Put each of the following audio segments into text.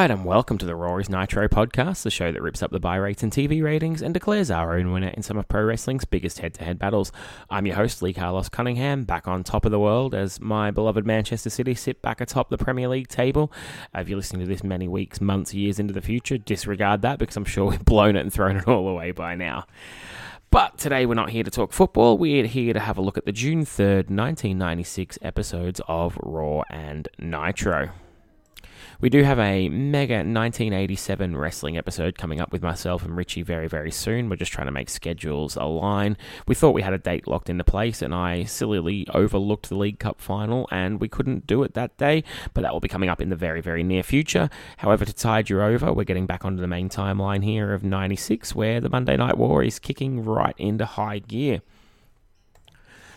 All right, and welcome to the Raw is Nitro podcast, the show that rips up the buy rates and TV ratings and declares our own winner in some of pro wrestling's biggest head to head battles. I'm your host, Lee Carlos Cunningham, back on top of the world as my beloved Manchester City sit back atop the Premier League table. Uh, if you're listening to this many weeks, months, years into the future, disregard that because I'm sure we've blown it and thrown it all away by now. But today we're not here to talk football. We're here to have a look at the June 3rd, 1996 episodes of Raw and Nitro. We do have a mega 1987 wrestling episode coming up with myself and Richie very, very soon. We're just trying to make schedules align. We thought we had a date locked into place, and I sillily overlooked the League Cup final, and we couldn't do it that day, but that will be coming up in the very, very near future. However, to tide you over, we're getting back onto the main timeline here of 96, where the Monday Night War is kicking right into high gear.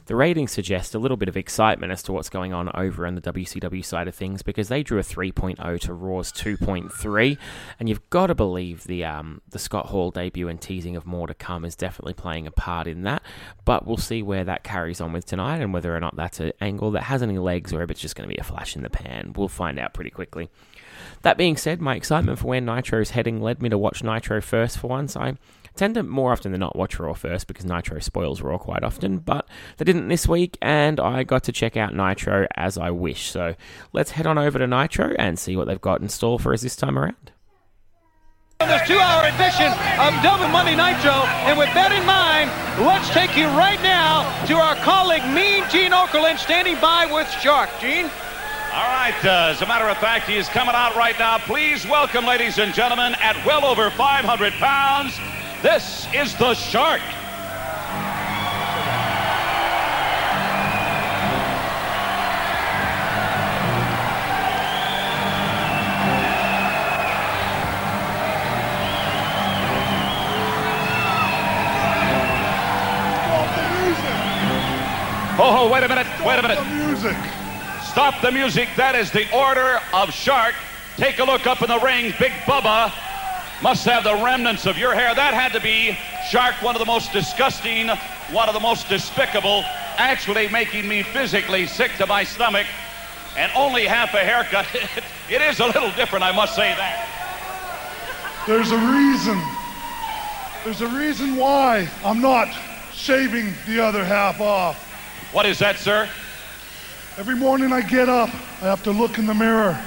The ratings suggest a little bit of excitement as to what's going on over on the WCW side of things because they drew a 3.0 to Raw's 2.3, and you've got to believe the um, the Scott Hall debut and teasing of more to come is definitely playing a part in that. But we'll see where that carries on with tonight and whether or not that's an angle that has any legs or if it's just going to be a flash in the pan. We'll find out pretty quickly. That being said, my excitement for where Nitro's heading led me to watch Nitro first for once. I tend to more often than not watch Raw first because Nitro spoils Raw quite often, but they didn't this week, and I got to check out Nitro as I wish. So let's head on over to Nitro and see what they've got in store for us this time around. On this two-hour edition of Double Monday Nitro, and with that in mind, let's take you right now to our colleague Mean Gene Okerlund standing by with Shark. Gene? All right, uh, as a matter of fact, he is coming out right now. Please welcome, ladies and gentlemen, at well over 500 pounds, this is the Shark. Oh, oh, wait a minute, wait a minute. The music. Stop the music. That is the order of Shark. Take a look up in the ring. Big Bubba must have the remnants of your hair. That had to be Shark, one of the most disgusting, one of the most despicable, actually making me physically sick to my stomach. And only half a haircut. it is a little different, I must say that. There's a reason. There's a reason why I'm not shaving the other half off. What is that, sir? Every morning I get up, I have to look in the mirror.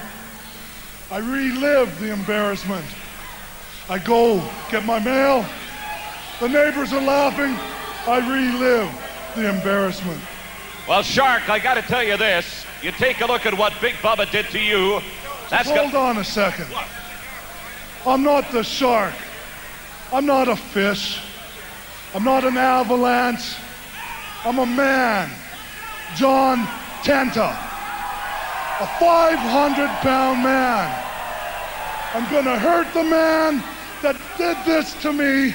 I relive the embarrassment. I go get my mail. The neighbors are laughing. I relive the embarrassment. Well, Shark, I got to tell you this. You take a look at what Big Bubba did to you. That's Hold go- on a second. I'm not the shark. I'm not a fish. I'm not an avalanche. I'm a man. John Tenta. A 500 pound man. I'm gonna hurt the man that did this to me.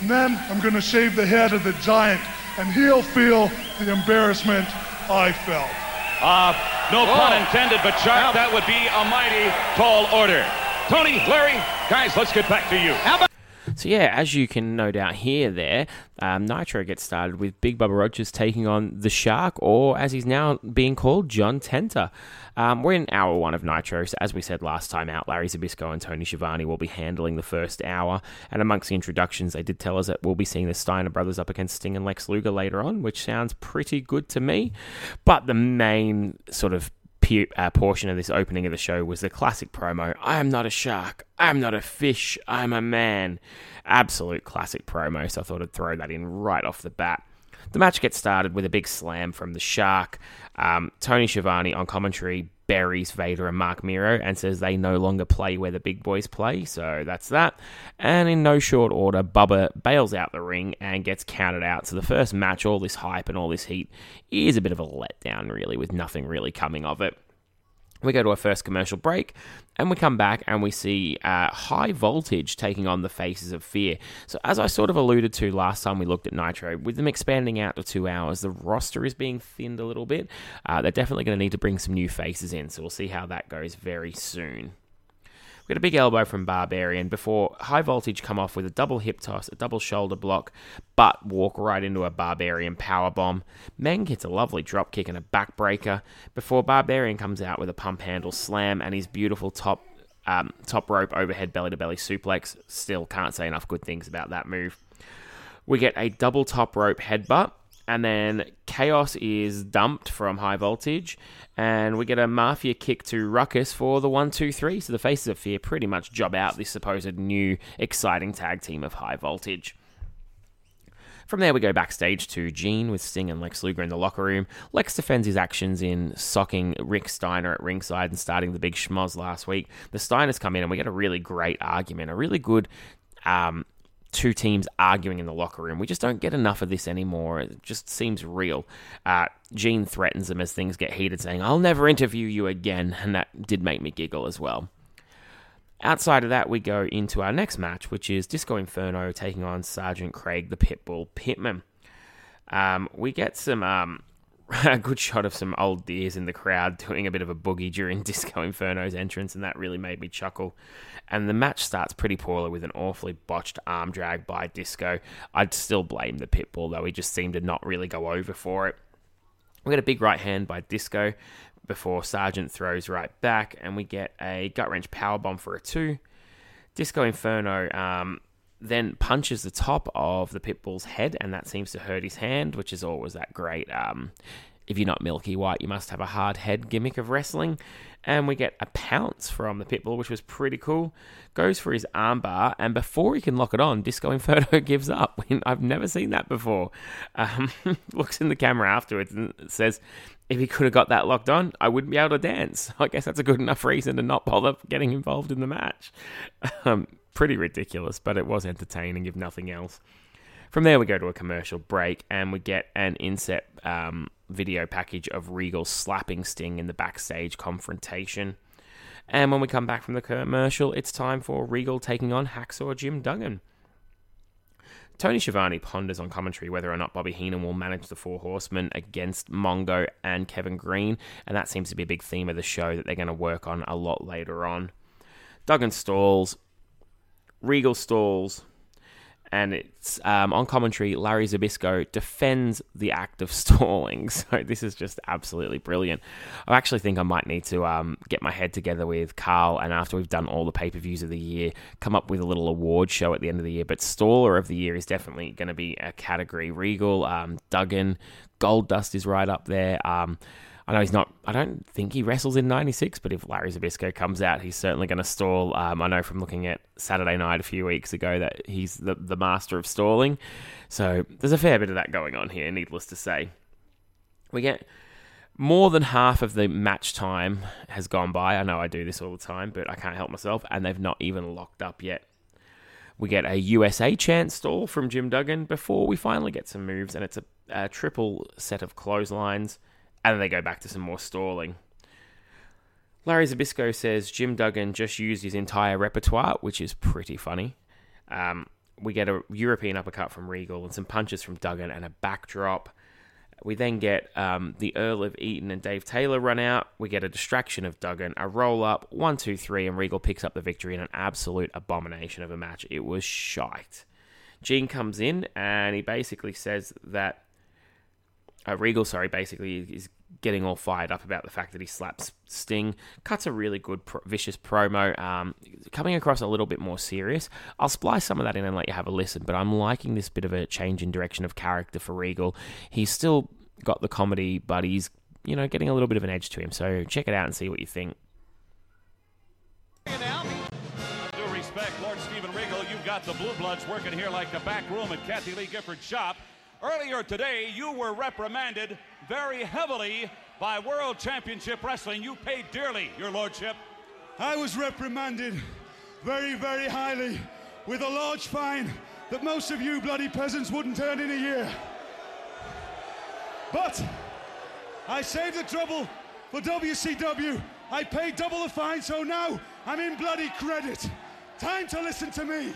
And then I'm gonna shave the head of the giant and he'll feel the embarrassment I felt. Uh, no pun intended, but Shark, that would be a mighty tall order. Tony, Larry, guys, let's get back to you. So yeah, as you can no doubt hear there, um, Nitro gets started with Big Bubba Rogers taking on the Shark, or as he's now being called, John Tenta. Um, we're in hour one of Nitro, so as we said last time out, Larry Zbyszko and Tony Schiavone will be handling the first hour. And amongst the introductions, they did tell us that we'll be seeing the Steiner brothers up against Sting and Lex Luger later on, which sounds pretty good to me. But the main sort of pe- uh, portion of this opening of the show was the classic promo I am not a shark, I'm not a fish, I'm a man. Absolute classic promo, so I thought I'd throw that in right off the bat. The match gets started with a big slam from the Shark. Um, Tony Schiavone on commentary buries Vader and Marc Mero and says they no longer play where the big boys play, so that's that. And in no short order, Bubba bails out the ring and gets counted out. So the first match, all this hype and all this heat, is a bit of a letdown, really, with nothing really coming of it. We go to our first commercial break, and we come back and we see uh, High Voltage taking on the Faces of Fear. So, as I sort of alluded to last time we looked at Nitro, with them expanding out to two hours, the roster is being thinned a little bit. Uh, they're definitely going to need to bring some new faces in, so we'll see how that goes very soon. We got a big elbow from Barbarian before High Voltage come off with a double hip toss, a double shoulder block, but walk right into a Barbarian power bomb. Meng hits a lovely drop kick and a backbreaker before Barbarian comes out with a pump handle slam and his beautiful top um, top rope overhead belly to belly suplex. Still can't say enough good things about that move. We get a double top rope headbutt, and then Chaos is dumped from High Voltage, and we get a Mafia kick to Ruckus for the one, two, three. So the Faces of Fear pretty much job out this supposed new exciting tag team of High Voltage. From there, we go backstage to Gene with Sting and Lex Luger in the locker room. Lex defends his actions in socking Rick Steiner at ringside and starting the big schmoz last week. The Steiners come in and we get a really great argument, a really good um, two teams arguing in the locker room. We just don't get enough of this anymore. It just seems real. Uh, Gene threatens them as things get heated, saying, I'll never interview you again. And that did make me giggle as well. Outside of that, we go into our next match, which is Disco Inferno taking on Sergeant Craig, the Pitbull Pittman. Um, we get some um, a good shot of some old deers in the crowd doing a bit of a boogie during Disco Inferno's entrance, and that really made me chuckle. And the match starts pretty poorly with an awfully botched arm drag by Disco. I'd still blame the Pitbull, though. He just seemed to not really go over for it. We get a big right hand by Disco, before Sergeant throws right back, and we get a gut wrench power bomb for a two. Disco Inferno um, then punches the top of the Pitbull's head, and that seems to hurt his hand, which is always that great. Um, if you're not Milky White, you must have a hard head gimmick of wrestling and we get a pounce from the Pitbull, which was pretty cool. Goes for his armbar, and before he can lock it on, Disco Inferno gives up. I've never seen that before. Um, looks in the camera afterwards and says, if he could have got that locked on, I wouldn't be able to dance. I guess that's a good enough reason to not bother getting involved in the match. Um, pretty ridiculous, but it was entertaining, if nothing else. From there, we go to a commercial break and we get an inset um, video package of Regal slapping Sting in the backstage confrontation. And when we come back from the commercial, it's time for Regal taking on Hacksaw Jim Duggan. Tony Schiavone ponders on commentary whether or not Bobby Heenan will manage the Four Horsemen against Mongo and Kevin Greene, and that seems to be a big theme of the show that they're going to work on a lot later on. Duggan stalls, Regal stalls, and it's um, on commentary. Larry Zbyszko defends the act of stalling, so this is just absolutely brilliant. I actually think I might need to um, get my head together with Carl, and after we've done all the pay per views of the year, come up with a little award show at the end of the year. But staller of the year is definitely going to be a category. Regal, um, Duggan, Gold Dust is right up there. I know he's not. I don't think he wrestles in '96, but if Larry Zbyszko comes out, he's certainly going to stall. Um, I know from looking at Saturday Night a few weeks ago that he's the the master of stalling. So there's a fair bit of that going on here. Needless to say, we get more than half of the match time has gone by. I know I do this all the time, but I can't help myself, and they've not even locked up yet. We get a USA chant stall from Jim Duggan before we finally get some moves, and it's a, a triple set of clotheslines and then they go back to some more stalling. Larry Zbyszko says Jim Duggan just used his entire repertoire, which is pretty funny. Um, we get a European uppercut from Regal and some punches from Duggan and a backdrop. We then get um, the Earl of Eaton and Dave Taylor run out. We get a distraction of Duggan, a roll up, one, two, three, and Regal picks up the victory in an absolute abomination of a match. It was shite. Gene comes in and he basically says that uh, Regal, sorry, basically is getting all fired up about the fact that he slaps Sting. Cuts a really good, pro- vicious promo, um, coming across a little bit more serious. I'll splice some of that in and let you have a listen, but I'm liking this bit of a change in direction of character for Regal. He's still got the comedy, but he's, you know, getting a little bit of an edge to him. So check it out and see what you think. Due respect, Lord Steven Regal, you've got the Blue Bloods working here like the back room at Kathie Lee Gifford's shop. Earlier today, you were reprimanded very heavily by World Championship Wrestling. You paid dearly, your lordship. I was reprimanded very, very highly with a large fine that most of you bloody peasants wouldn't earn in a year. But I saved the trouble for WCW. I paid double the fine, so now I'm in bloody credit. Time to listen to me.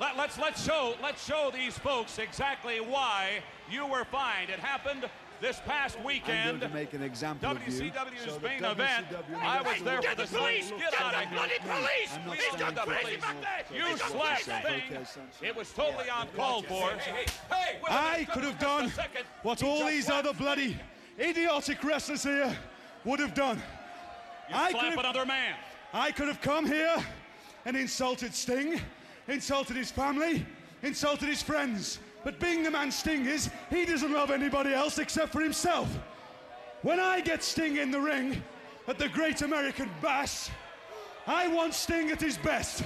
Let, let's let's show let's show these folks exactly why you were fined. It happened this past weekend. To make an example of you. WCW's So main event. I was there Get for the police! Get out of here! police! He's got the standing for back there! You slapped. Okay. It was totally uncalled for. I could have done what all these other bloody idiotic wrestlers here would have done. You I slap another man. I could have come here and insulted Sting, insulted his family, insulted his friends. But being the man Sting is, he doesn't love anybody else except for himself. When I get Sting in the ring at the Great American Bash, I want Sting at his best,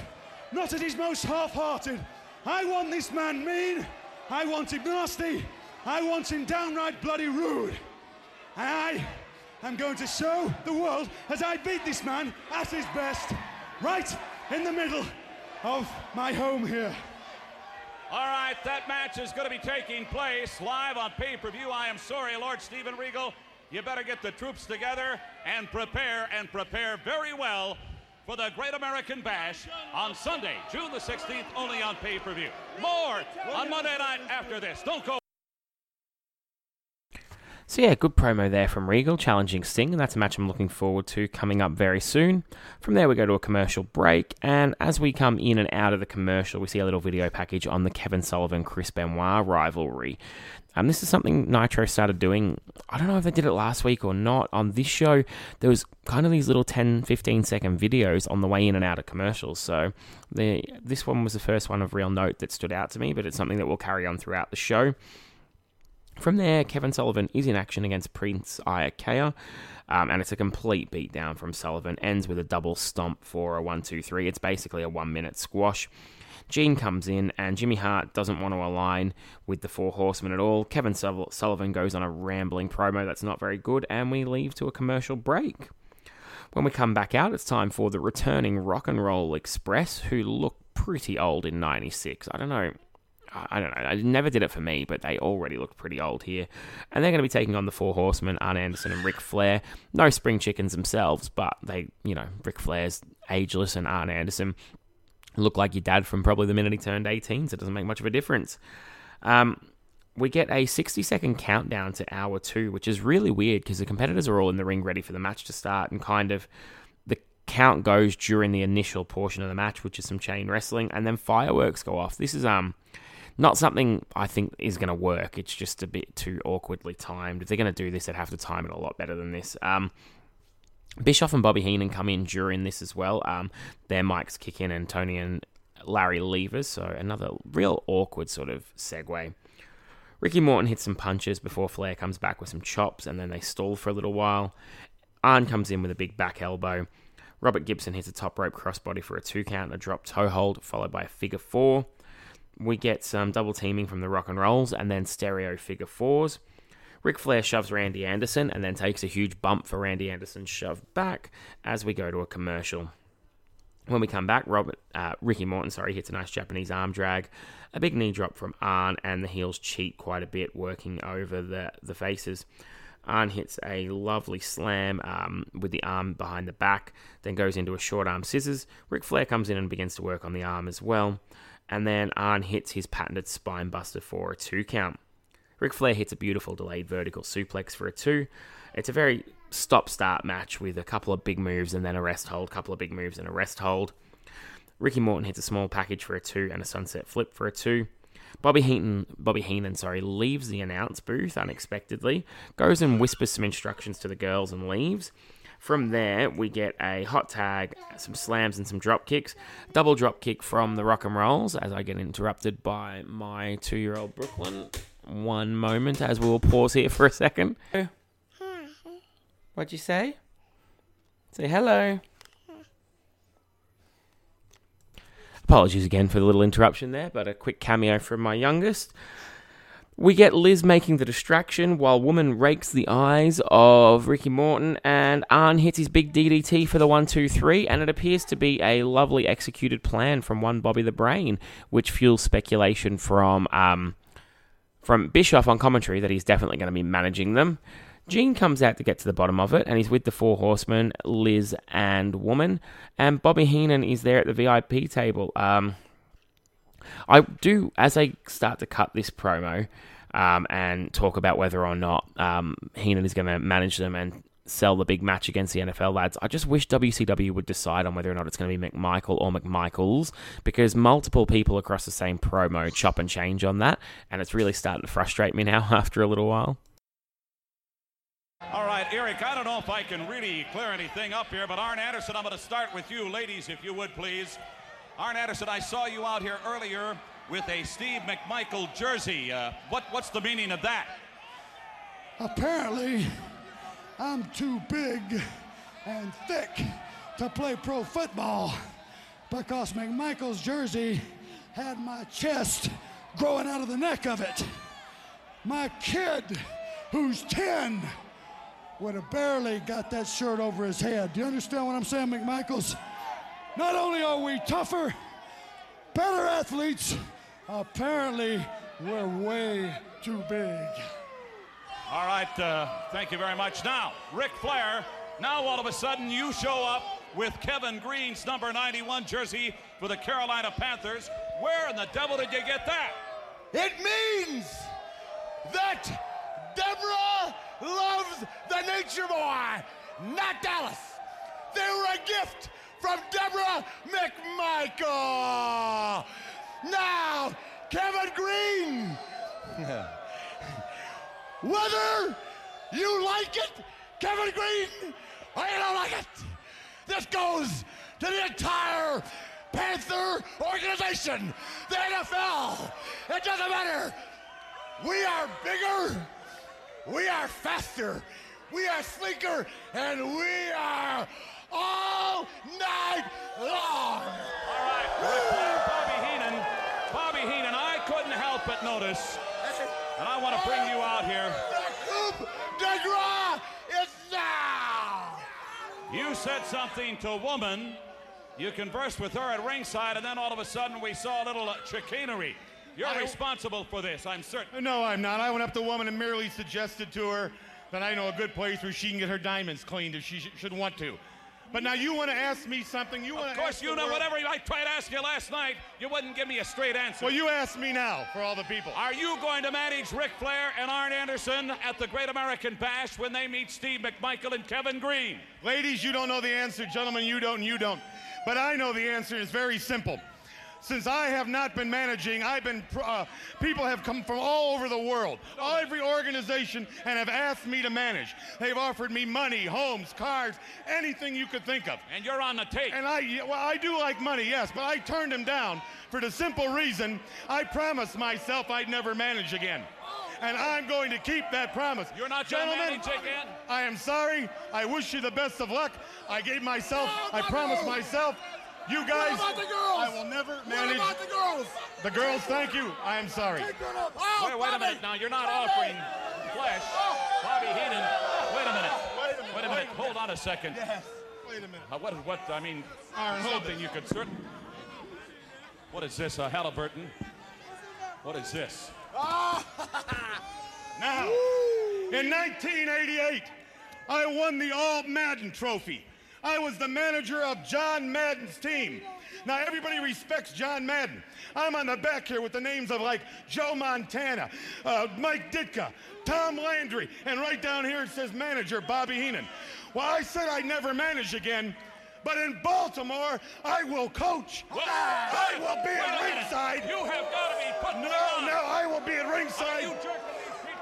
not at his most half hearted. I want this man mean, I want him nasty, I want him downright bloody rude. And I am going to show the world as I beat this man at his best, right in the middle of my home here. All right, that match is going to be taking place live on pay per view. I am sorry, Lord Steven Regal. You better get the troops together and prepare and prepare very well for the Great American Bash on Sunday, June the 16th, only on pay per view. More on Monday night after this. Don't go. So yeah, good promo there from Regal challenging Sting, and that's a match I'm looking forward to coming up very soon. From there, we go to a commercial break, and as we come in and out of the commercial, we see a little video package on the Kevin Sullivan Chris Benoit rivalry. Um, this is something Nitro started doing. I don't know if they did it last week or not. On this show, there was kind of these little 10, 15 second videos on the way in and out of commercials. So the, this one was the first one of real note that stood out to me, but it's something that will carry on throughout the show. From there, Kevin Sullivan is in action against Prince Iaukea, um, and it's a complete beatdown from Sullivan. Ends with a double stomp for a 1 2 3. It's basically a one minute squash. Gene comes in, and Jimmy Hart doesn't want to align with the Four Horsemen at all. Kevin Sullivan goes on a rambling promo that's not very good, and we leave to a commercial break. When we come back out, it's time for the returning Rock and Roll Express, who look pretty old in 96. I don't know. I don't know. I never did it for me, but they already look pretty old here. And they're going to be taking on the Four Horsemen, Arn Anderson and Ric Flair. No spring chickens themselves, but they, you know, Ric Flair's ageless and Arn Anderson look like your dad from probably the minute he turned 18, so it doesn't make much of a difference. Um, we get a 60 second countdown to hour two, which is really weird because the competitors are all in the ring ready for the match to start, and kind of the count goes during the initial portion of the match, which is some chain wrestling, and then fireworks go off. This is um not something I think is going to work. It's just a bit too awkwardly timed. If they're going to do this, they'd have to time it a lot better than this. Um, Bischoff and Bobby Heenan come in during this as well. Um, their mics kick in, and Tony and Larry levers. So another real awkward sort of segue. Ricky Morton hits some punches before Flair comes back with some chops, and then they stall for a little while. Arn comes in with a big back elbow. Robert Gibson hits a top rope crossbody for a two count and a drop toe hold, followed by a figure four. We get some double teaming from the rock and rolls and then stereo figure fours. Ric Flair shoves Randy Anderson and then takes a huge bump for Randy Anderson's shove back as we go to a commercial. When we come back, Robert, uh, Ricky Morton, sorry, hits a nice Japanese arm drag, a big knee drop from Arn, and the heels cheat quite a bit, working over the, the faces. Arn hits a lovely slam um, with the arm behind the back, then goes into a short arm scissors. Ric Flair comes in and begins to work on the arm as well. And then Arn hits his patented spine buster for a two count. Ric Flair hits a beautiful delayed vertical suplex for a two. It's a very stop start match with a couple of big moves and then a rest hold, couple of big moves and a rest hold. Ricky Morton hits a small package for a two and a sunset flip for a two. Bobby Heenan, Bobby Heenan, sorry, leaves the announce booth unexpectedly, goes and whispers some instructions to the girls and leaves. From there, we get a hot tag, some slams, and some drop kicks. Double drop kick from the Rock and Rolls as I get interrupted by my two year old Brooklyn one moment as we will pause here for a second. What'd you say? Say hello. Apologies again for the little interruption there, but a quick cameo from my youngest. We get Liz making the distraction while Woman rakes the eyes of Ricky Morton, and Arn hits his big DDT for the 1 2 3, and it appears to be a lovely executed plan from one Bobby the Brain, which fuels speculation from um, from Bischoff on commentary that he's definitely going to be managing them. Gene comes out to get to the bottom of it, and he's with the four horsemen, Liz and Woman, and Bobby Heenan is there at the VIP table. Um, I do, as I start to cut this promo um, and talk about whether or not um, Heenan is going to manage them and sell the big match against the NFL lads. I just wish WCW would decide on whether or not it's going to be McMichael or McMichaels because multiple people across the same promo chop and change on that, and it's really starting to frustrate me now after a little while. All right, Eric, I don't know if I can really clear anything up here, but Arn Anderson, I'm going to start with you, ladies, if you would please. Arn Anderson, I saw you out here earlier with a Steve McMichael jersey. Uh, what, what's the meaning of that? Apparently, I'm too big and thick to play pro football because McMichael's jersey had my chest growing out of the neck of it. My kid, who's 10, would have barely got that shirt over his head. Do you understand what I'm saying, McMichaels? Not only are we tougher, better athletes, apparently we're way too big. All right, uh, thank you very much. Now, Ric Flair, now all of a sudden you show up with Kevin Greene's number 91 jersey for the Carolina Panthers. Where in the devil did you get that? It means that Debra loves the Nature Boy, not Dallas. They were a gift from Debra McMichael. Now, Kevin Greene. Whether you like it, Kevin Greene, or you don't like it, this goes to the entire Panther organization, the NFL. It doesn't matter. We are bigger, we are faster, we are sleeker, and we are all night long. All right, Ric Flair, Bobby Heenan. Bobby Heenan, I couldn't help but notice, and I want to bring you out here. The coup de grace is now. You said something to a woman. You conversed with her at ringside, and then all of a sudden we saw a little uh, chicanery. You're I- responsible for this, I'm certain. No, I'm not. I went up to the woman and merely suggested to her that I know a good place where she can get her diamonds cleaned if she sh- should want to. But now you want to ask me something. You want Of to course, you know whatever I tried to ask you last night, you wouldn't give me a straight answer. Well, you ask me now for all the people. Are you going to manage Ric Flair and Arn Anderson at the Great American Bash when they meet Steve McMichael and Kevin Greene? Ladies, you don't know the answer. Gentlemen, you don't and you don't. But I know the answer is very simple. Since I have not been managing, I've been, uh, people have come from all over the world, all every organization, and have asked me to manage. They've offered me money, homes, cars, anything you could think of. And you're on the tape. And I, well, I do like money, yes, but I turned them down for the simple reason I promised myself I'd never manage again. And I'm going to keep that promise. You're not Gentlemen. I am sorry. I wish you the best of luck. I gave myself, I promised myself, you guys, about the girls? I will never What about the girls? The girls, thank you. I am sorry. Oh, Wait, wait a minute now. You're not Bobby! offering flesh. Bobby Heenan. Wait a minute. Wait a minute. Hold on a second. Yes. Wait a minute. Uh, what, what, I mean, Aaron, something you could certain. What is this, uh, Halliburton? What is this? Now, in 1988, I won the All Madden Trophy. I was the manager of John Madden's team. Now, everybody respects John Madden. I'm on the back here with the names of like Joe Montana, uh, Mike Ditka, Tom Landry, and right down here it says manager Bobby Heenan. Well, I said I'd never manage again, but in Baltimore, I will coach. Well, I will be at ringside. You have got to be putting No, on. no, I will be at ringside.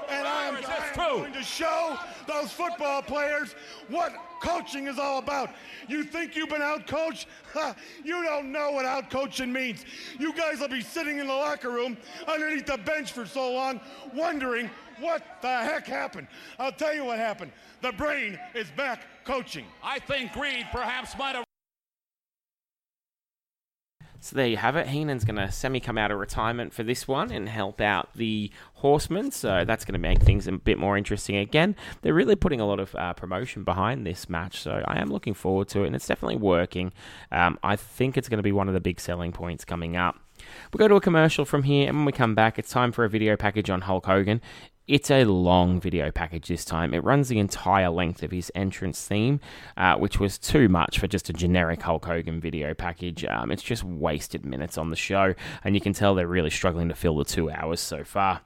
And I'm, I'm going to show those football players what coaching is all about. You think you've been out coached? You don't know what out coaching means. You guys will be sitting in the locker room underneath the bench for so long, wondering what the heck happened. I'll tell you what happened. The brain is back coaching. I think Greed perhaps might have. So there you have it. Heenan's going to semi come out of retirement for this one and help out the Horsemen. So that's going to make things a bit more interesting again. They're really putting a lot of uh, promotion behind this match, so I am looking forward to it, and it's definitely working. Um, I think it's going to be one of the big selling points coming up. We'll go to a commercial from here, and when we come back, it's time for a video package on Hulk Hogan. It's a long video package this time. It runs the entire length of his entrance theme, uh, which was too much for just a generic Hulk Hogan video package. Um, it's just wasted minutes on the show, and you can tell they're really struggling to fill the two hours so far.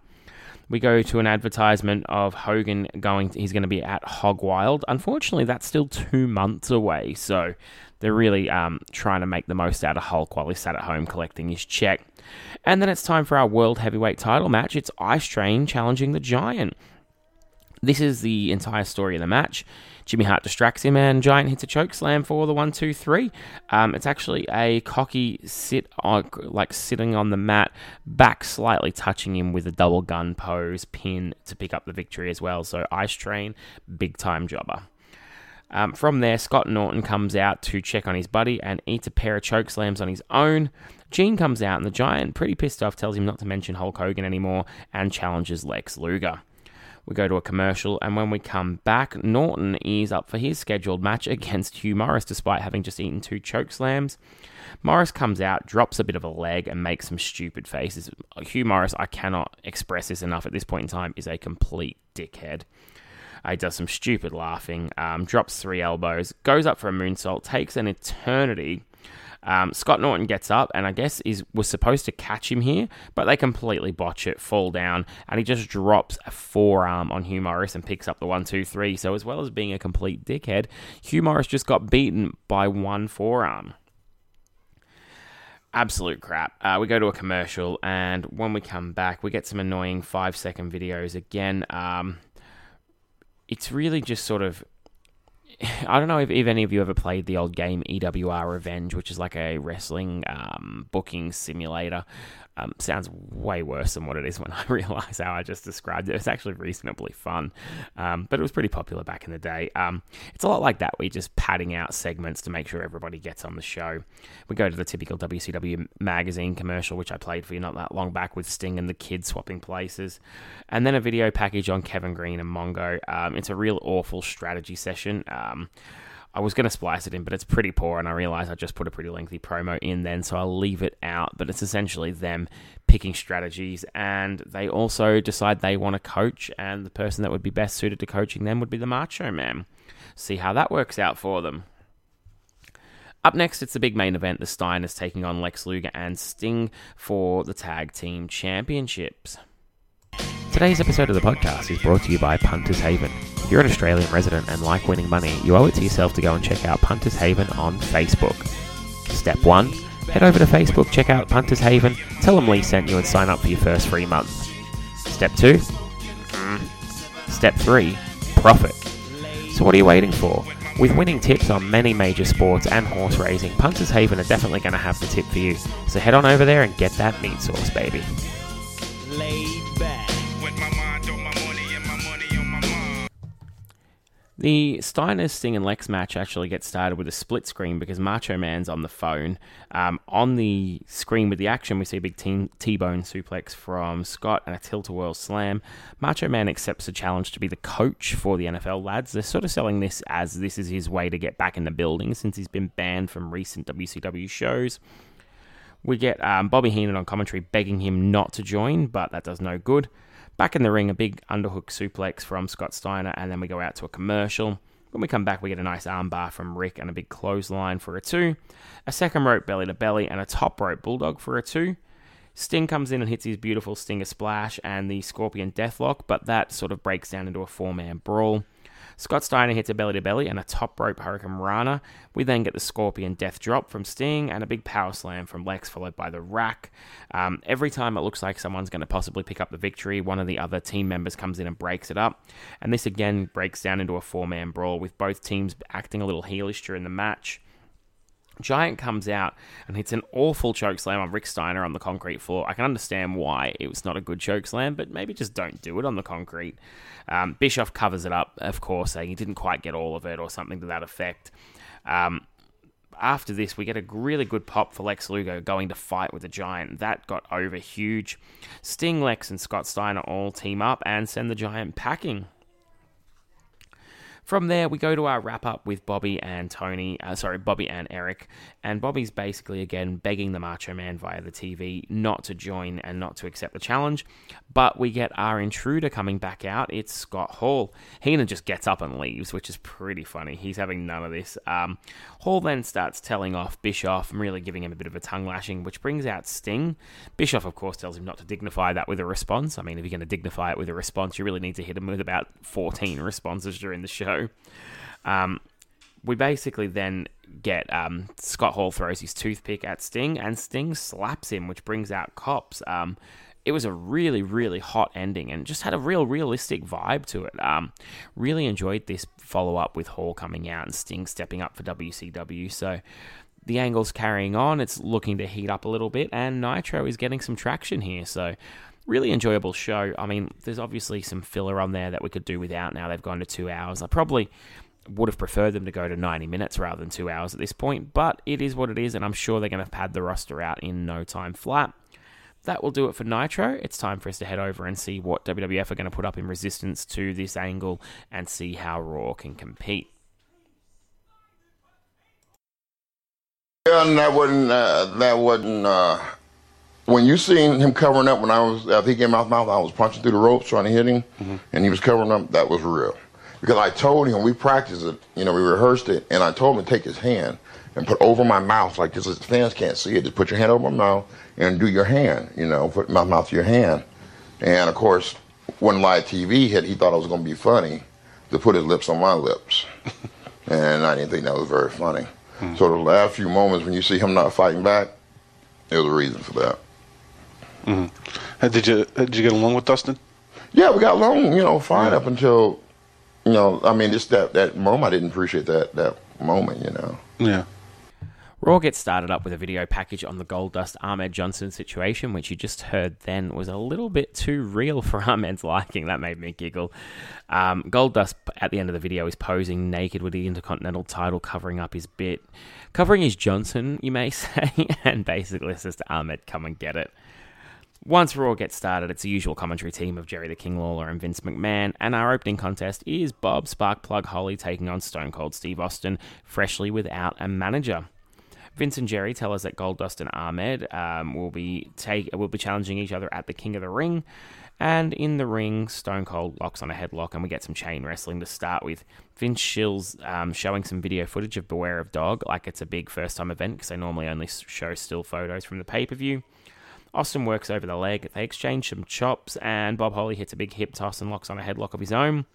We go to an advertisement of Hogan going. he's going to be at Hog Wild. Unfortunately, that's still two months away, so they're really um, trying to make the most out of Hulk while he's sat at home collecting his check. And then it's time for our World Heavyweight title match. It's Ice Train challenging the Giant. This is the entire story of the match. Jimmy Hart distracts him, and Giant hits a choke slam for the one, two, three. Um, it's actually a cocky sit on, like sitting on the mat, back slightly touching him with a double gun pose pin to pick up the victory as well. So Ice Train, big time jobber. Um, from there, Scott Norton comes out to check on his buddy and eats a pair of choke slams on his own. Gene comes out, and the Giant, pretty pissed off, tells him not to mention Hulk Hogan anymore and challenges Lex Luger. We go to a commercial, and when we come back, Norton is up for his scheduled match against Hugh Morris despite having just eaten two choke slams. Morris comes out, drops a bit of a leg, and makes some stupid faces. Hugh Morris, I cannot express this enough at this point in time, is a complete dickhead. He does some stupid laughing, um, drops three elbows, goes up for a moonsault, takes an eternity um, Scott Norton gets up and I guess is was supposed to catch him here, but they completely botch it, fall down, and he just drops a forearm on Hugh Morris and picks up the one, two, three. So as well as being a complete dickhead, Hugh Morris just got beaten by one forearm. Absolute crap. Uh, we go to a commercial, and when we come back, we get some annoying five second videos again. Um, it's really just sort of I don't know if, if any of you ever played the old game EWR Revenge, which is like a wrestling um, booking simulator. Um, sounds way worse than what it is when I realise how I just described it. It's actually reasonably fun, um, but it was pretty popular back in the day. Um, it's a lot like that. We're just padding out segments to make sure everybody gets on the show. We go to the typical WCW magazine commercial, which I played for you not that long back with Sting and the kids swapping places, and then a video package on Kevin Greene and Mongo. Um, it's a real awful strategy session. I was going to splice it in, but it's pretty poor, and I realize I just put a pretty lengthy promo in then, so I'll leave it out. But it's essentially them picking strategies, and they also decide they want to coach, and the person that would be best suited to coaching them would be the Macho Man. See how that works out for them. Up next, it's the big main event. The Steiners taking on Lex Luger and Sting for the Tag Team Championships. Today's episode of the podcast is brought to you by Punters Haven. If you're an Australian resident and like winning money, you owe it to yourself to go and check out Punters Haven on Facebook. Step 1 Head over to Facebook, check out Punters Haven, tell them Lee sent you, and sign up for your first free month. Step 2 mm. Step 3 Profit. So, what are you waiting for? With winning tips on many major sports and horse racing, Punters Haven are definitely going to have the tip for you. So, head on over there and get that meat sauce, baby. The Steiner, Sting, and Lex match actually gets started with a split screen because Macho Man's on the phone. Um, on the screen with the action, we see a big T Bone suplex from Scott and a tilt a whirl slam. Macho Man accepts the challenge to be the coach for the NFL lads. They're sort of selling this as this is his way to get back in the building since he's been banned from recent WCW shows. We get um, Bobby Heenan on commentary begging him not to join, but that does no good. Back in the ring, a big underhook suplex from Scott Steiner, and then we go out to a commercial. When we come back, we get a nice armbar from Rick and a big clothesline for a two, a second rope belly to belly, and a top rope bulldog for a two. Sting comes in and hits his beautiful Stinger splash and the Scorpion Deathlock, but that sort of breaks down into a four man brawl. Scott Steiner hits a belly to belly and a top rope Hurricane Rana. We then get the Scorpion Death Drop from Sting and a big power slam from Lex, followed by the rack. Um, every time it looks like someone's going to possibly pick up the victory, one of the other team members comes in and breaks it up. And this again breaks down into a four man brawl with both teams acting a little heelish during the match. Giant comes out and hits an awful choke slam on Rick Steiner on the concrete floor. I can understand why it was not a good choke slam, but maybe just don't do it on the concrete. Um, Bischoff covers it up, of course, saying he didn't quite get all of it or something to that effect. Um, after this, we get a really good pop for Lex Luger going to fight with the Giant. That got over huge. Sting, Lex, and Scott Steiner all team up and send the Giant packing. From there, we go to our wrap up with Bobby and Tony, uh, sorry, Bobby and Eric. And Bobby's basically again begging the Macho Man via the TV not to join and not to accept the challenge. But we get our intruder coming back out. It's Scott Hall. Heenan just gets up and leaves, which is pretty funny. He's having none of this. Um, Hall then starts telling off Bischoff and really giving him a bit of a tongue lashing, which brings out Sting. Bischoff, of course, tells him not to dignify that with a response. I mean, if you're going to dignify it with a response, you really need to hit him with about 14 responses during the show. Um, we basically then get um, Scott Hall throws his toothpick at Sting, and Sting slaps him, which brings out cops. Um, it was a really, really hot ending and just had a real realistic vibe to it. Um, really enjoyed this follow up with Hall coming out and Sting stepping up for WCW. So the angle's carrying on. It's looking to heat up a little bit, and Nitro is getting some traction here. So really enjoyable show. I mean, there's obviously some filler on there that we could do without now. They've gone to two hours. I probably would have preferred them to go to 90 minutes rather than two hours at this point, but it is what it is, and I'm sure they're going to pad the roster out in no time flat. That will do it for Nitro. It's time for us to head over and see what WWF are going to put up in resistance to this angle and see how Raw can compete. Yeah, and that wasn't uh, that wasn't uh, when you seen him covering up when I was after he came out mouth, I was punching through the ropes trying to hit him, mm-hmm. and he was covering up. That was real because I told him we practiced it, you know, we rehearsed it, and I told him to take his hand and put over my mouth like this. The fans can't see it. Just put your hand over my mouth and do your hand, you know, put my mouth to your hand. And of course, when live TV hit, he thought it was going to be funny to put his lips on my lips, and I didn't think that was very funny. Mm-hmm. So the last few moments when you see him not fighting back, there's a reason for that. Mm-hmm. Did you did you get along with Dustin? Yeah, we got along, you know, fine yeah. up until, you know, I mean, just that that moment. I didn't appreciate that that moment, you know. Yeah. Raw gets started up with a video package on the Goldust Ahmed Johnson situation, which you just heard then was a little bit too real for Ahmed's liking. That made me giggle. Um, Goldust at the end of the video is posing naked with the Intercontinental title covering up his bit, covering his Johnson, you may say, and basically says to Ahmed, "Come and get it." Once Raw gets started, it's the usual commentary team of Jerry the King Lawler and Vince McMahon, and our opening contest is Bob Sparkplug Holly taking on Stone Cold Steve Austin, freshly without a manager. Vince and Jerry tell us that Goldust and Ahmed um, will be take will be challenging each other at the King of the Ring, and in the ring, Stone Cold locks on a headlock, and we get some chain wrestling to start with. Vince Shills um, showing some video footage of Beware of Dog, like it's a big first time event because they normally only show still photos from the pay per view. Austin works over the leg. They exchange some chops, and Bob Holly hits a big hip toss and locks on a headlock of his own.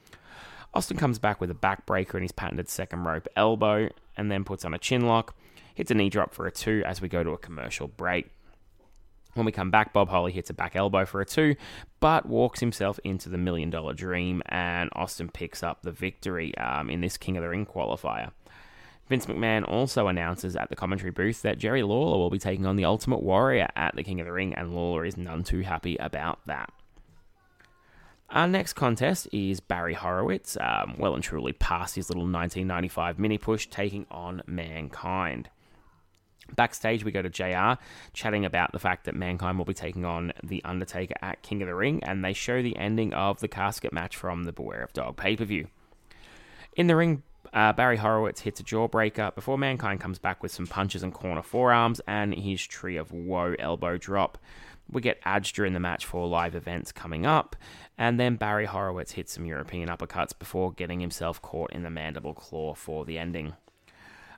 Austin comes back with a backbreaker and his patented second rope elbow, and then puts on a chin lock hits a knee drop for a two as we go to a commercial break. When we come back, Bob Holly hits a back elbow for a two, but walks himself into the million dollar dream, and Austin picks up the victory um, in this King of the Ring qualifier. Vince McMahon also announces at the commentary booth that Jerry Lawler will be taking on the Ultimate Warrior at the King of the Ring, and Lawler is none too happy about that. Our next contest is Barry Horowitz, um, well and truly past his little 1995 mini push, taking on Mankind. Backstage, we go to JR chatting about the fact that Mankind will be taking on The Undertaker at King of the Ring, and they show the ending of the casket match from the Beware of Dog pay per view. In the ring, uh, Barry Horowitz hits a jawbreaker before Mankind comes back with some punches and corner forearms and his Tree of Woe elbow drop. We get ads during the match for live events coming up, and then Barry Horowitz hits some European uppercuts before getting himself caught in the mandible claw for the ending.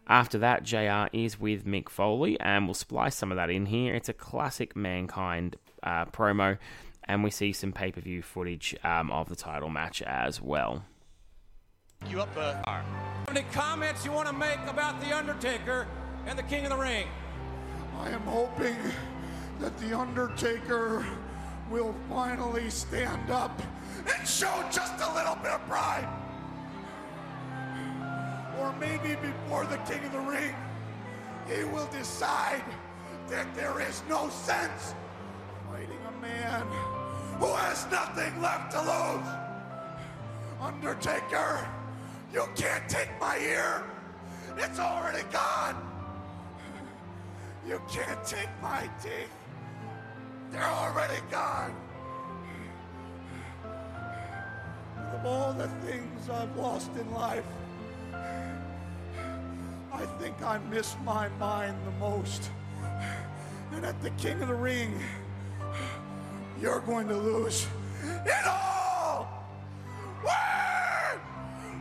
After that, JR is with Mick Foley, and we'll splice some of that in here. It's a classic Mankind uh, promo, and we see some pay per view footage um, of the title match as well. You up, uh, Any comments you want to make about The Undertaker and the King of the Ring? I am hoping that The Undertaker will finally stand up and show just a little bit of pride or maybe before the King of the Ring, he will decide that there is no sense fighting a man who has nothing left to lose. Undertaker, you can't take my ear. It's already gone. You can't take my teeth. They're already gone. Of all the things I've lost in life, I think I miss my mind the most. And at the King of the Ring, you're going to lose it all! Where?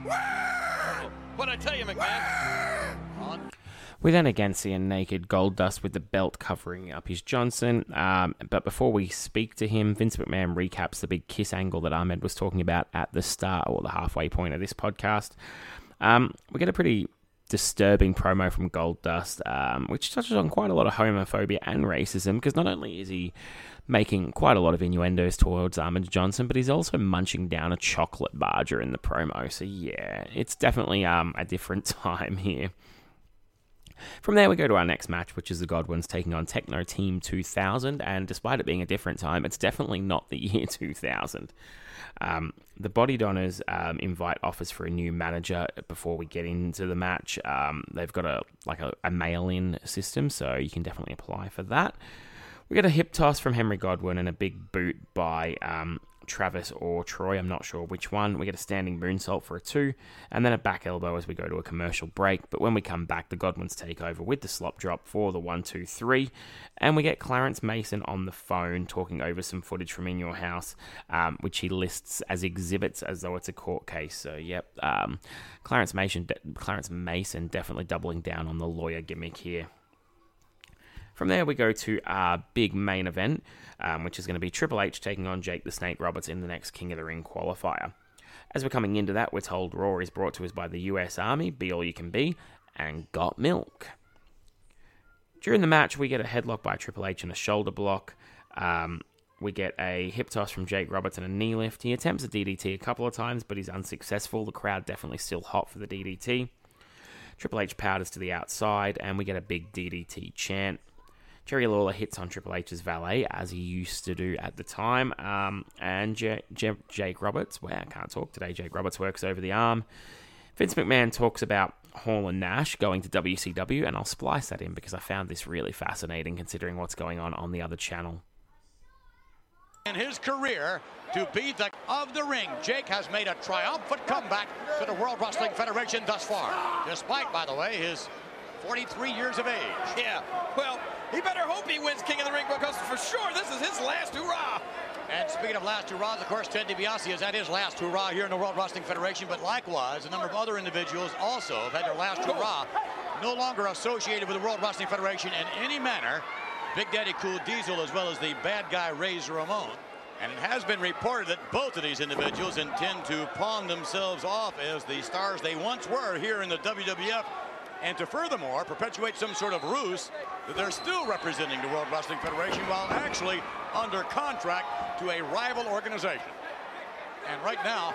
Where? What I tell you, McMahon? We then again see a naked Goldust with the belt covering up his Johnson. Um, but before we speak to him, Vince McMahon recaps the big kiss angle that Ahmed was talking about at the start or the halfway point of this podcast. Um, we get a pretty disturbing promo from Goldust, um, which touches on quite a lot of homophobia and racism, because not only is he making quite a lot of innuendos towards Ahmed Johnson, but he's also munching down a chocolate bar during the promo. So yeah, it's definitely um, a different time here. From there, we go to our next match, which is the Godwins taking on Techno Team 2000. And despite it being a different time, it's definitely not the year 2000. Um, the Bodydonnas um, invite offers for a new manager before we get into the match. Um, they've got a like a, a mail-in system, so you can definitely apply for that. We get a hip toss from Henry Godwin and a big boot by um, Travis or Troy. I'm not sure which one. We get a standing moonsault for a two, and then a back elbow as we go to a commercial break. But when we come back, the Godwins take over with the slop drop for the one, two, three, and we get Clarence Mason on the phone talking over some footage from In Your House, um, which he lists as exhibits as though it's a court case. So, yep, um, Clarence Mason, Clarence Mason definitely doubling down on the lawyer gimmick here. From there, we go to our big main event, um, which is going to be Triple H taking on Jake the Snake Roberts in the next King of the Ring qualifier. As we're coming into that, we're told Raw is brought to us by the US Army, Be All You Can Be, and Got Milk. During the match, we get a headlock by Triple H and a shoulder block. Um, we get a hip toss from Jake Roberts and a knee lift. He attempts a DDT a couple of times, but he's unsuccessful. The crowd definitely still hot for the DDT. Triple H powders to the outside, and we get a big DDT chant. Jerry Lawler hits on Triple H's valet, as he used to do at the time. Um, and J- J- Jake Roberts, wow, I can't talk today. Jake Roberts works over the arm. Vince McMahon talks about Hall and Nash going to WCW, and I'll splice that in because I found this really fascinating considering what's going on on the other channel. In his career, to be the of the ring, Jake has made a triumphant comeback to the World Wrestling Federation thus far, despite, by the way, his 43 years of age. Yeah, well, he better hope he wins King of the Ring because for sure this is his last hurrah. And speaking of last hurrahs, of course, Ted DiBiase is at his last hurrah here in the World Wrestling Federation, but likewise, a number of other individuals also have had their last hurrah, no longer associated with the World Wrestling Federation in any manner. Big Daddy Cool Diesel as well as the bad guy Razor Ramon. And it has been reported that both of these individuals intend to pawn themselves off as the stars they once were here in the WWF and to furthermore perpetuate some sort of ruse that they're still representing the World Wrestling Federation while actually under contract to a rival organization. And right now,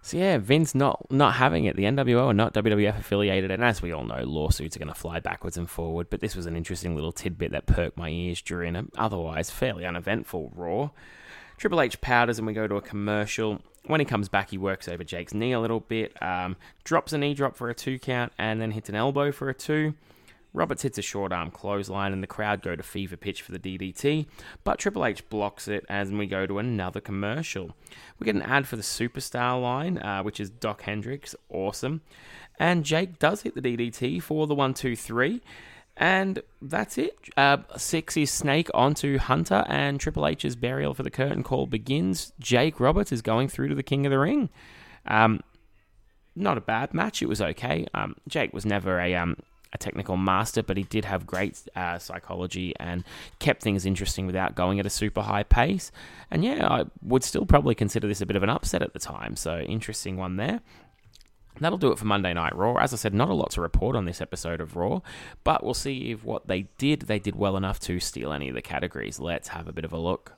so yeah, Vince not not having it. The NWO are not WWF affiliated, and as we all know, lawsuits are going to fly backwards and forward. But this was an interesting little tidbit that perked my ears during an otherwise fairly uneventful Raw. Triple H powders, and we go to a commercial. When he comes back, he works over Jake's knee a little bit, um, drops a knee drop for a two count, and then hits an elbow for a two. Roberts hits a short arm clothesline, and the crowd go to fever pitch for the DDT, but Triple H blocks it as we go to another commercial. We get an ad for the Superstar line, uh, which is Doc Hendrix, awesome. And Jake does hit the DDT for the one, two, three. And that's it. Uh, six is Snake onto Hunter, and Triple H's burial for the curtain call begins. Jake Roberts is going through to the King of the Ring. Um, not a bad match. It was okay. Um, Jake was never a um, a technical master, but he did have great uh, psychology and kept things interesting without going at a super high pace. And yeah, I would still probably consider this a bit of an upset at the time. So interesting one there. That'll do it for Monday Night Raw. As I said, not a lot to report on this episode of Raw, but we'll see if what they did, they did well enough to steal any of the categories. Let's have a bit of a look.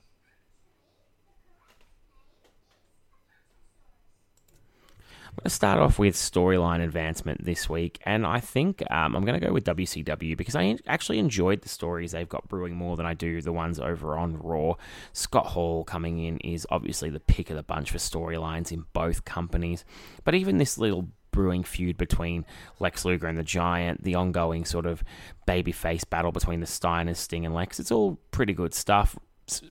I'm going to start off with storyline advancement this week, and I think um, I'm going to go with WCW because I actually enjoyed the stories they've got brewing more than I do the ones over on Raw. Scott Hall coming in is obviously the pick of the bunch for storylines in both companies, but even this little brewing feud between Lex Luger and the Giant, the ongoing sort of babyface battle between the Steiners, Sting, and Lex. It's all pretty good stuff.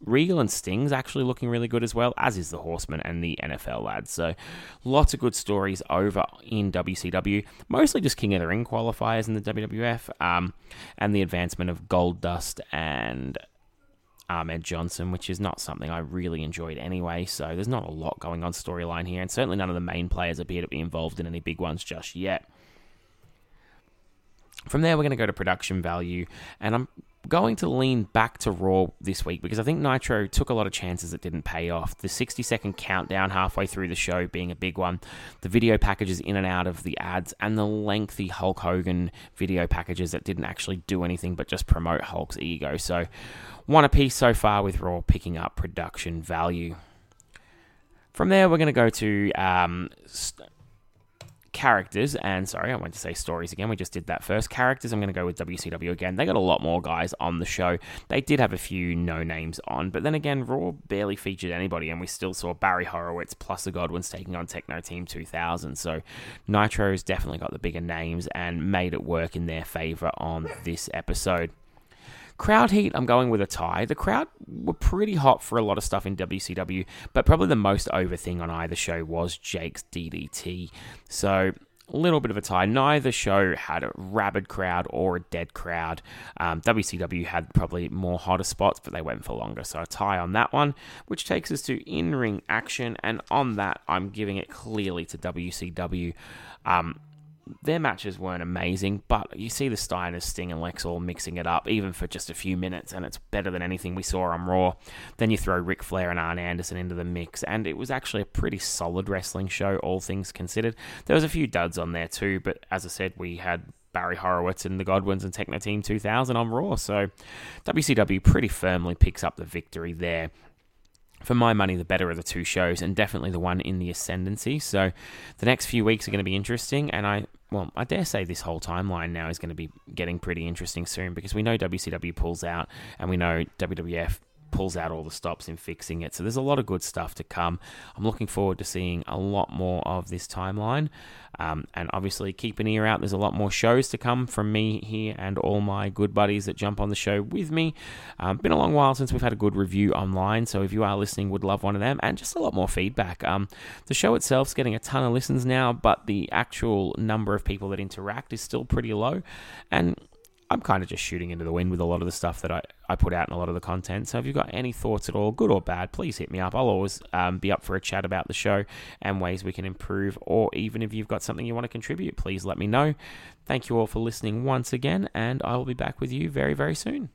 Regal and Sting's actually looking really good as well, as is the Horseman and the NFL lads. So lots of good stories over in WCW, mostly just King of the Ring qualifiers in the WWF, um, and the advancement of Goldust and Ahmed Johnson, which is not something I really enjoyed anyway. So there's not a lot going on storyline here, and certainly none of the main players appear to be involved in any big ones just yet. From there, we're going to go to production value, and I'm going to lean back to Raw this week because I think Nitro took a lot of chances that didn't pay off. The 60 second countdown halfway through the show being a big one, the video packages in and out of the ads, and the lengthy Hulk Hogan video packages that didn't actually do anything but just promote Hulk's ego. So, one apiece so far with Raw picking up production value. From there, we're going to go to um, st- characters, and sorry, I went to say stories again. We just did that first. Characters, I'm going to go with WCW again. They got a lot more guys on the show. They did have a few no names on, but then again, Raw barely featured anybody, and we still saw Barry Horowitz plus the Godwins taking on Techno Team 2000. So Nitro's definitely got the bigger names and made it work in their favor on this episode. Crowd heat, I'm going with a tie. The crowd were pretty hot for a lot of stuff in WCW, but probably the most over thing on either show was Jake's DDT. So a little bit of a tie. Neither show had a rabid crowd or a dead crowd. Um, WCW had probably more hotter spots, but they went for longer. So a tie on that one, which takes us to in ring action. And on that, I'm giving it clearly to WCW. Um, their matches weren't amazing, but you see the Steiners, Sting, and Lex all mixing it up, even for just a few minutes, and it's better than anything we saw on Raw. Then you throw Ric Flair and Arn Anderson into the mix, and it was actually a pretty solid wrestling show, all things considered. There was a few duds on there too, but as I said, we had Barry Horowitz and the Godwins and Techno Team 2000 on Raw, so WCW pretty firmly picks up the victory there for my money, the better of the two shows, and definitely the one in the ascendancy. So, the next few weeks are going to be interesting, and I, well, I dare say this whole timeline now is going to be getting pretty interesting soon because we know WCW pulls out, and we know WWF pulls out all the stops in fixing it. So there's a lot of good stuff to come. I'm looking forward to seeing a lot more of this timeline. Um, and obviously, keep an ear out. There's a lot more shows to come from me here and all my good buddies that jump on the show with me. Um, been a long while since we've had a good review online, so if you are listening, would love one of them and just a lot more feedback. Um, the show itself's getting a ton of listens now, but the actual number of people that interact is still pretty low. And I'm kind of just shooting into the wind with a lot of the stuff that I, I put out and a lot of the content. So if you've got any thoughts at all, good or bad, please hit me up. I'll always um, be up for a chat about the show and ways we can improve. Or even if you've got something you want to contribute, please let me know. Thank you all for listening once again, and I will be back with you very, very soon.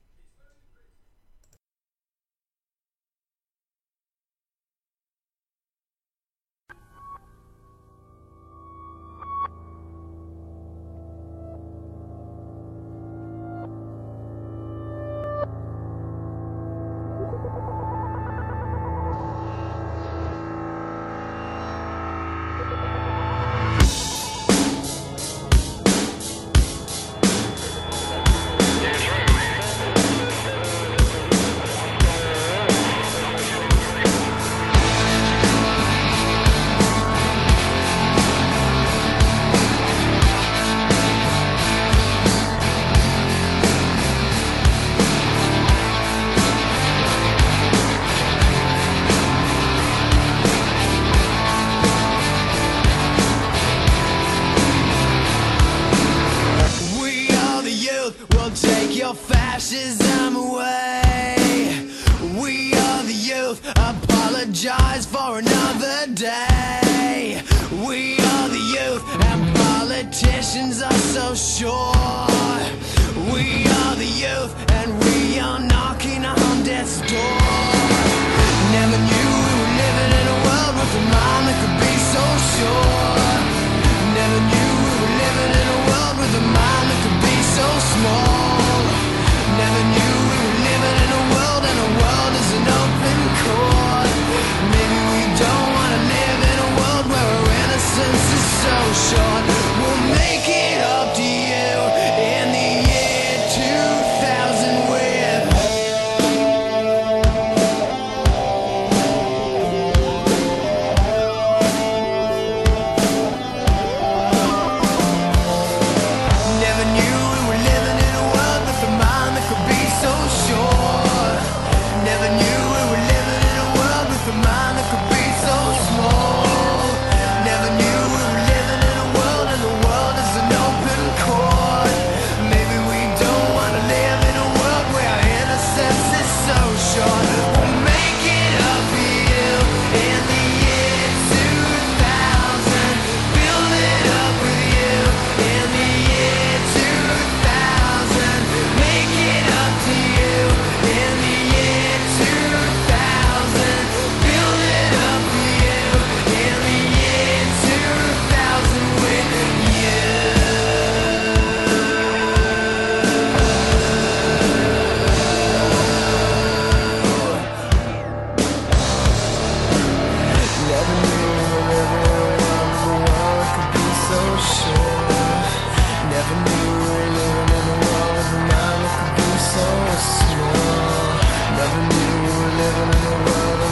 living in a world the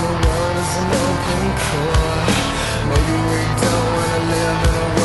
is an open. Maybe we don't wanna live in a